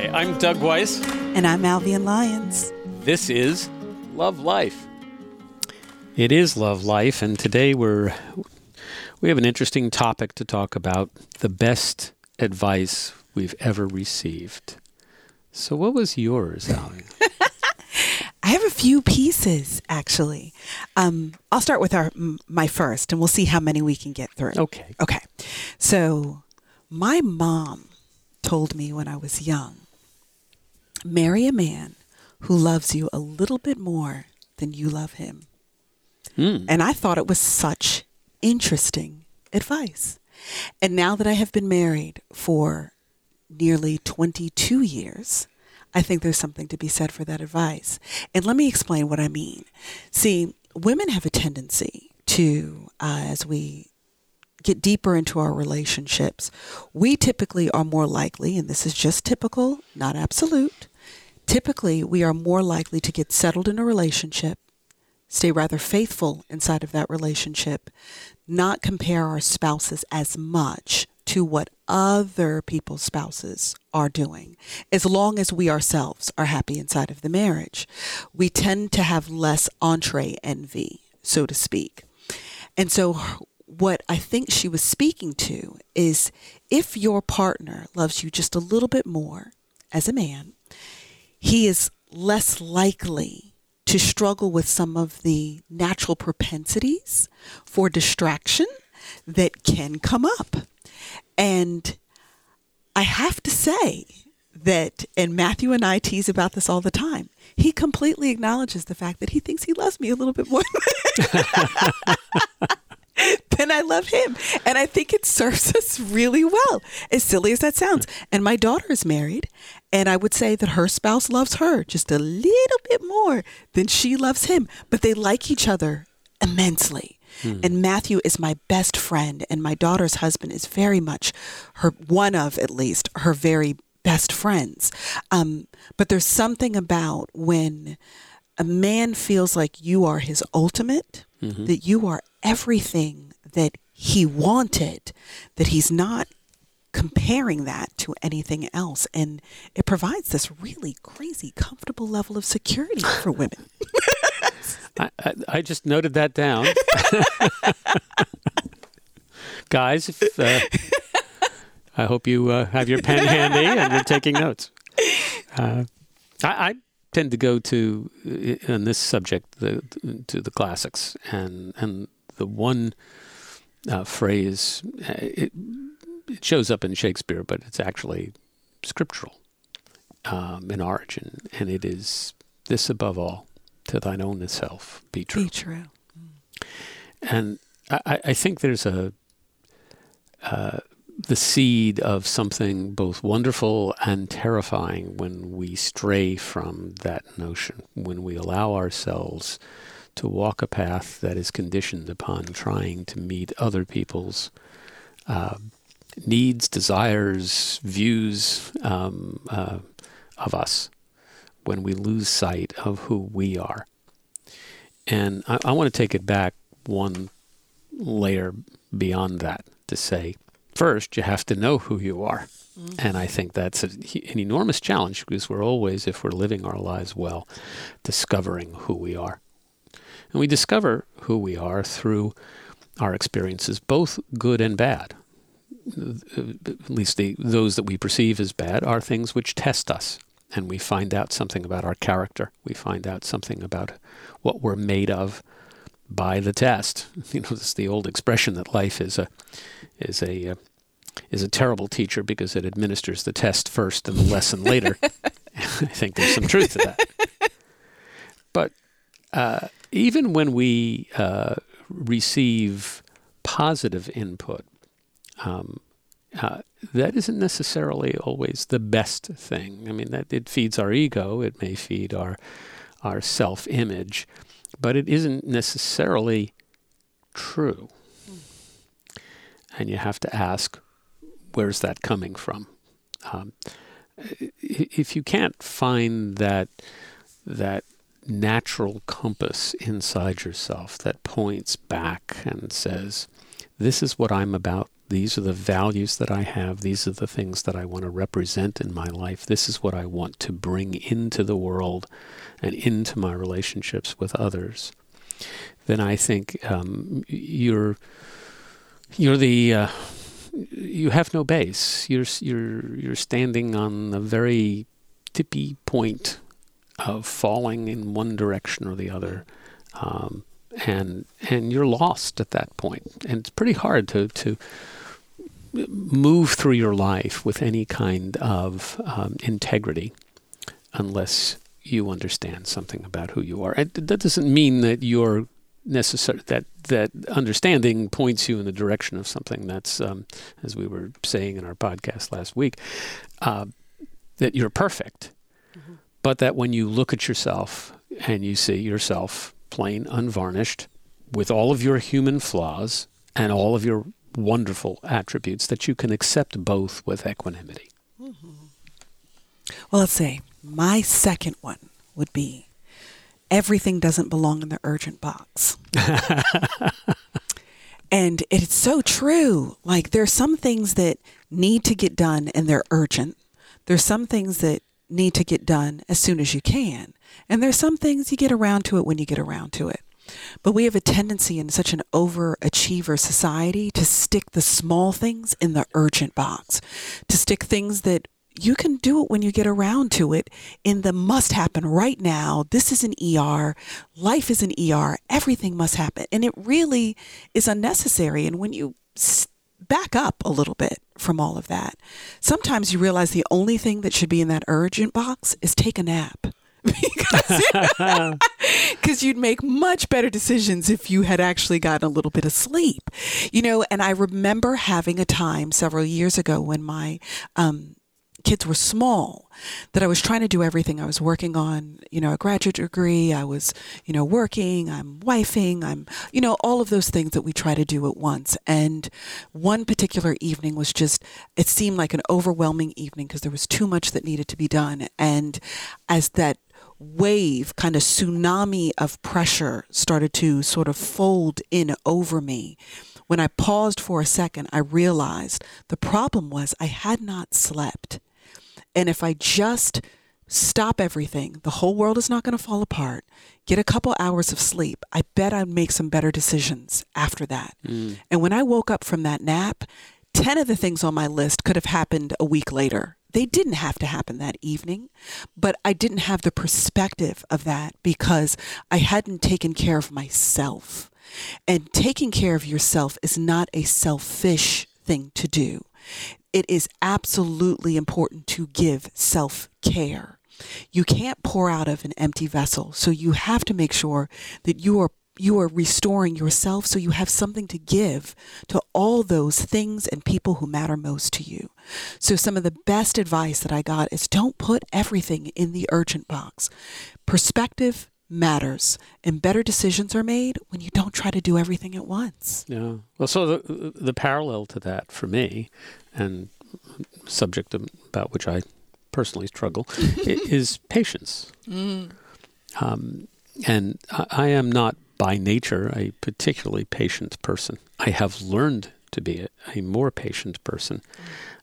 Hi, I'm Doug Weiss. And I'm Albion Lyons. This is Love Life. It is Love Life, and today we're we have an interesting topic to talk about: the best advice we've ever received. So, what was yours, Albion? I have a few pieces actually. Um, I'll start with our my first, and we'll see how many we can get through. Okay. Okay. So, my mom told me when I was young marry a man who loves you a little bit more than you love him. Mm. And I thought it was such interesting advice. And now that I have been married for nearly 22 years, I think there's something to be said for that advice. And let me explain what I mean. See, women have a tendency to, uh, as we get deeper into our relationships, we typically are more likely, and this is just typical, not absolute, typically we are more likely to get settled in a relationship, stay rather faithful inside of that relationship, not compare our spouses as much to what other people's spouses are doing, as long as we ourselves are happy inside of the marriage. We tend to have less entree envy, so to speak. And so what I think she was speaking to is if your partner loves you just a little bit more as a man, he is less likely to struggle with some of the natural propensities for distraction that can come up. And I have to say that, and Matthew and I tease about this all the time, he completely acknowledges the fact that he thinks he loves me a little bit more. than I love him. And I think it serves us really well, as silly as that sounds. And my daughter is married, and I would say that her spouse loves her just a little bit more than she loves him, but they like each other immensely. Hmm. And Matthew is my best friend, and my daughter's husband is very much her, one of at least, her very best friends. Um, but there's something about when a man feels like you are his ultimate, mm-hmm. that you are everything that he wanted, that he's not comparing that to anything else. And it provides this really crazy, comfortable level of security for women. I, I, I, just noted that down. Guys, if, uh, I hope you uh, have your pen handy and you're taking notes. Uh, I, I, tend to go to, in this subject, the, to the classics. And, and the one uh, phrase, uh, it, it, shows up in Shakespeare, but it's actually scriptural um, in origin, and it is this above all, to thine own self be true. Be true. Mm. And I, I, think there's a uh, the seed of something both wonderful and terrifying when we stray from that notion, when we allow ourselves to walk a path that is conditioned upon trying to meet other people's uh, needs, desires, views um, uh, of us when we lose sight of who we are. And I, I want to take it back one layer beyond that to say, first, you have to know who you are. Mm-hmm. And I think that's a, an enormous challenge because we're always, if we're living our lives well, discovering who we are. And we discover who we are through our experiences, both good and bad. At least the, those that we perceive as bad are things which test us. And we find out something about our character. We find out something about what we're made of by the test. You know, it's the old expression that life is a is a uh, is a terrible teacher because it administers the test first and the lesson later. I think there's some truth to that. But uh, even when we uh, receive positive input, um, uh, that isn't necessarily always the best thing. I mean, that it feeds our ego, it may feed our our self-image, but it isn't necessarily true. And you have to ask, where's that coming from? Um, if you can't find that that natural compass inside yourself that points back and says, This is what I'm about, These are the values that I have. These are the things that I want to represent in my life. This is what I want to bring into the world and into my relationships with others. Then I think um, you're you're the uh, you have no base. You're you're you're standing on a very tippy point of falling in one direction or the other. Um, and and you're lost at that point. And it's pretty hard to to move through your life with any kind of um, integrity unless you understand something about who you are. And that doesn't mean that you're necessary that that understanding points you in the direction of something that's um, as we were saying in our podcast last week uh, that you're perfect mm-hmm. but that when you look at yourself and you see yourself plain unvarnished with all of your human flaws and all of your wonderful attributes that you can accept both with equanimity mm-hmm. well let's see my second one would be everything doesn't belong in the urgent box. and it's so true. Like there's some things that need to get done and they're urgent. There's some things that need to get done as soon as you can. And there's some things you get around to it when you get around to it. But we have a tendency in such an overachiever society to stick the small things in the urgent box, to stick things that you can do it when you get around to it in the must happen right now. This is an ER. Life is an ER. Everything must happen. And it really is unnecessary. And when you back up a little bit from all of that, sometimes you realize the only thing that should be in that urgent box is take a nap. because you'd make much better decisions if you had actually gotten a little bit of sleep you know and i remember having a time several years ago when my um, kids were small that I was trying to do everything. I was working on, you know, a graduate degree. I was, you know, working, I'm wifing, I'm, you know, all of those things that we try to do at once. And one particular evening was just, it seemed like an overwhelming evening because there was too much that needed to be done. And as that wave, kind of tsunami of pressure started to sort of fold in over me, when I paused for a second, I realized the problem was I had not slept. And if I just stop everything, the whole world is not going to fall apart. Get a couple hours of sleep. I bet I'd make some better decisions after that. Mm. And when I woke up from that nap, 10 of the things on my list could have happened a week later. They didn't have to happen that evening, but I didn't have the perspective of that because I hadn't taken care of myself. And taking care of yourself is not a selfish thing to do it is absolutely important to give self care. You can't pour out of an empty vessel. So you have to make sure that you are you are restoring yourself so you have something to give to all those things and people who matter most to you. So some of the best advice that I got is don't put everything in the urgent box. Perspective matters and better decisions are made when you don't try to do everything at once. Yeah. Well, so the the parallel to that for me and subject about which I personally struggle is patience. Mm. Um, and I, I, am not by nature a particularly patient person. I have learned to be a, a more patient person.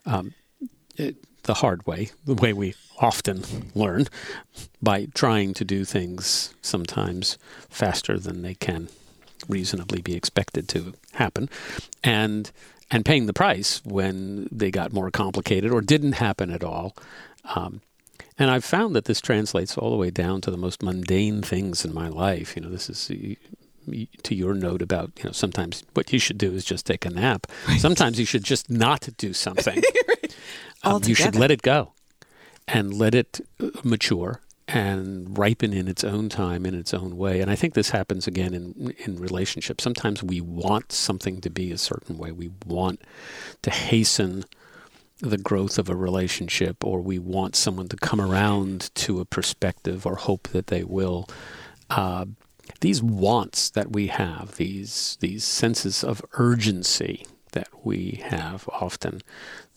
Um, it, the hard way, the way we often learn, by trying to do things sometimes faster than they can reasonably be expected to happen. And and paying the price when they got more complicated or didn't happen at all. Um, and I've found that this translates all the way down to the most mundane things in my life. You know, this is to your note about you know sometimes what you should do is just take a nap. Right. Sometimes you should just not do something. right. um, you should let it go and let it uh, mature and ripen in its own time, in its own way. And I think this happens again in in relationships. Sometimes we want something to be a certain way. We want to hasten the growth of a relationship, or we want someone to come around to a perspective, or hope that they will. Uh, these wants that we have, these these senses of urgency that we have often,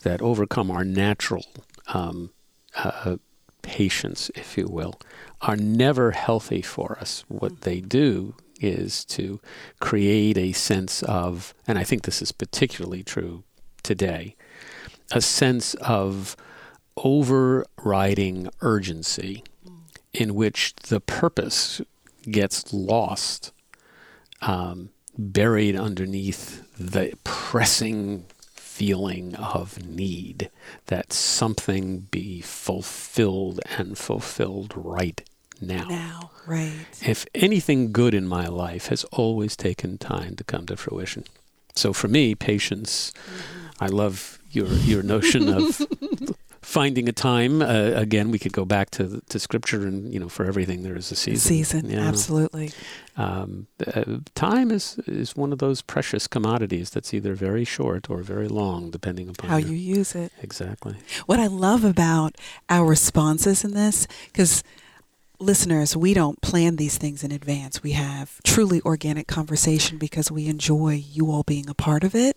that overcome our natural um, uh, patience, if you will, are never healthy for us. What they do is to create a sense of, and I think this is particularly true today, a sense of overriding urgency in which the purpose gets lost, um, buried underneath the pressing feeling of need that something be fulfilled and fulfilled right now. Now, right. If anything good in my life has always taken time to come to fruition. So for me, patience, I love your your notion of finding a time. Uh, again, we could go back to to scripture, and you know, for everything there is a season. Season, Yeah. absolutely. Um, uh, time is is one of those precious commodities that's either very short or very long, depending upon How your- you use it. exactly. What I love about our responses in this, because listeners, we don't plan these things in advance. We have truly organic conversation because we enjoy you all being a part of it.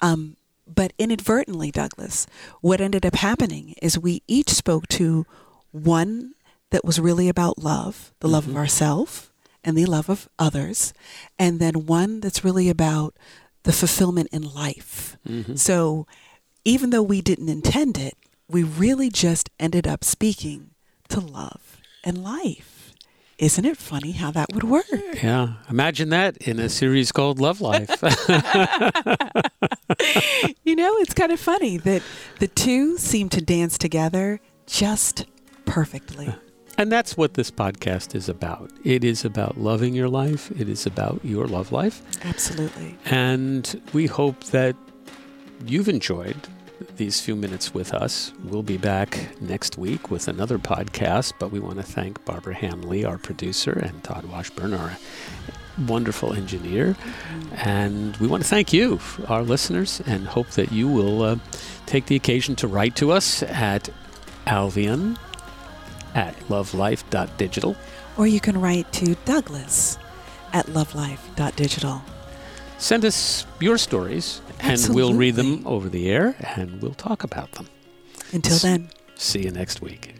Um, but inadvertently, Douglas, what ended up happening is we each spoke to one that was really about love, the love of Mhm. ourselves and the love of others, and then one that's really about the fulfillment in life. Mhm. So even though we didn't intend it, we really just ended up speaking to love and life. Isn't it funny how that would work? Yeah, imagine that in a series called Love Life. you know, it's kind of funny that the two seem to dance together just perfectly. And that's what this podcast is about. It is about loving your life. It is about your love life. Absolutely. And we hope that you've enjoyed these few minutes with us. We'll be back next week with another podcast, but we want to thank Barbara Hamley, our producer, and Todd Washburn, our wonderful engineer. And we want to thank you, our listeners, and hope that you will uh, take the occasion to write to us at albion at lovelife.digital. Or you can write to Douglas at lovelife.digital. Send us your stories, and we'll read them over the air and we'll talk about them. Until then. See you next week.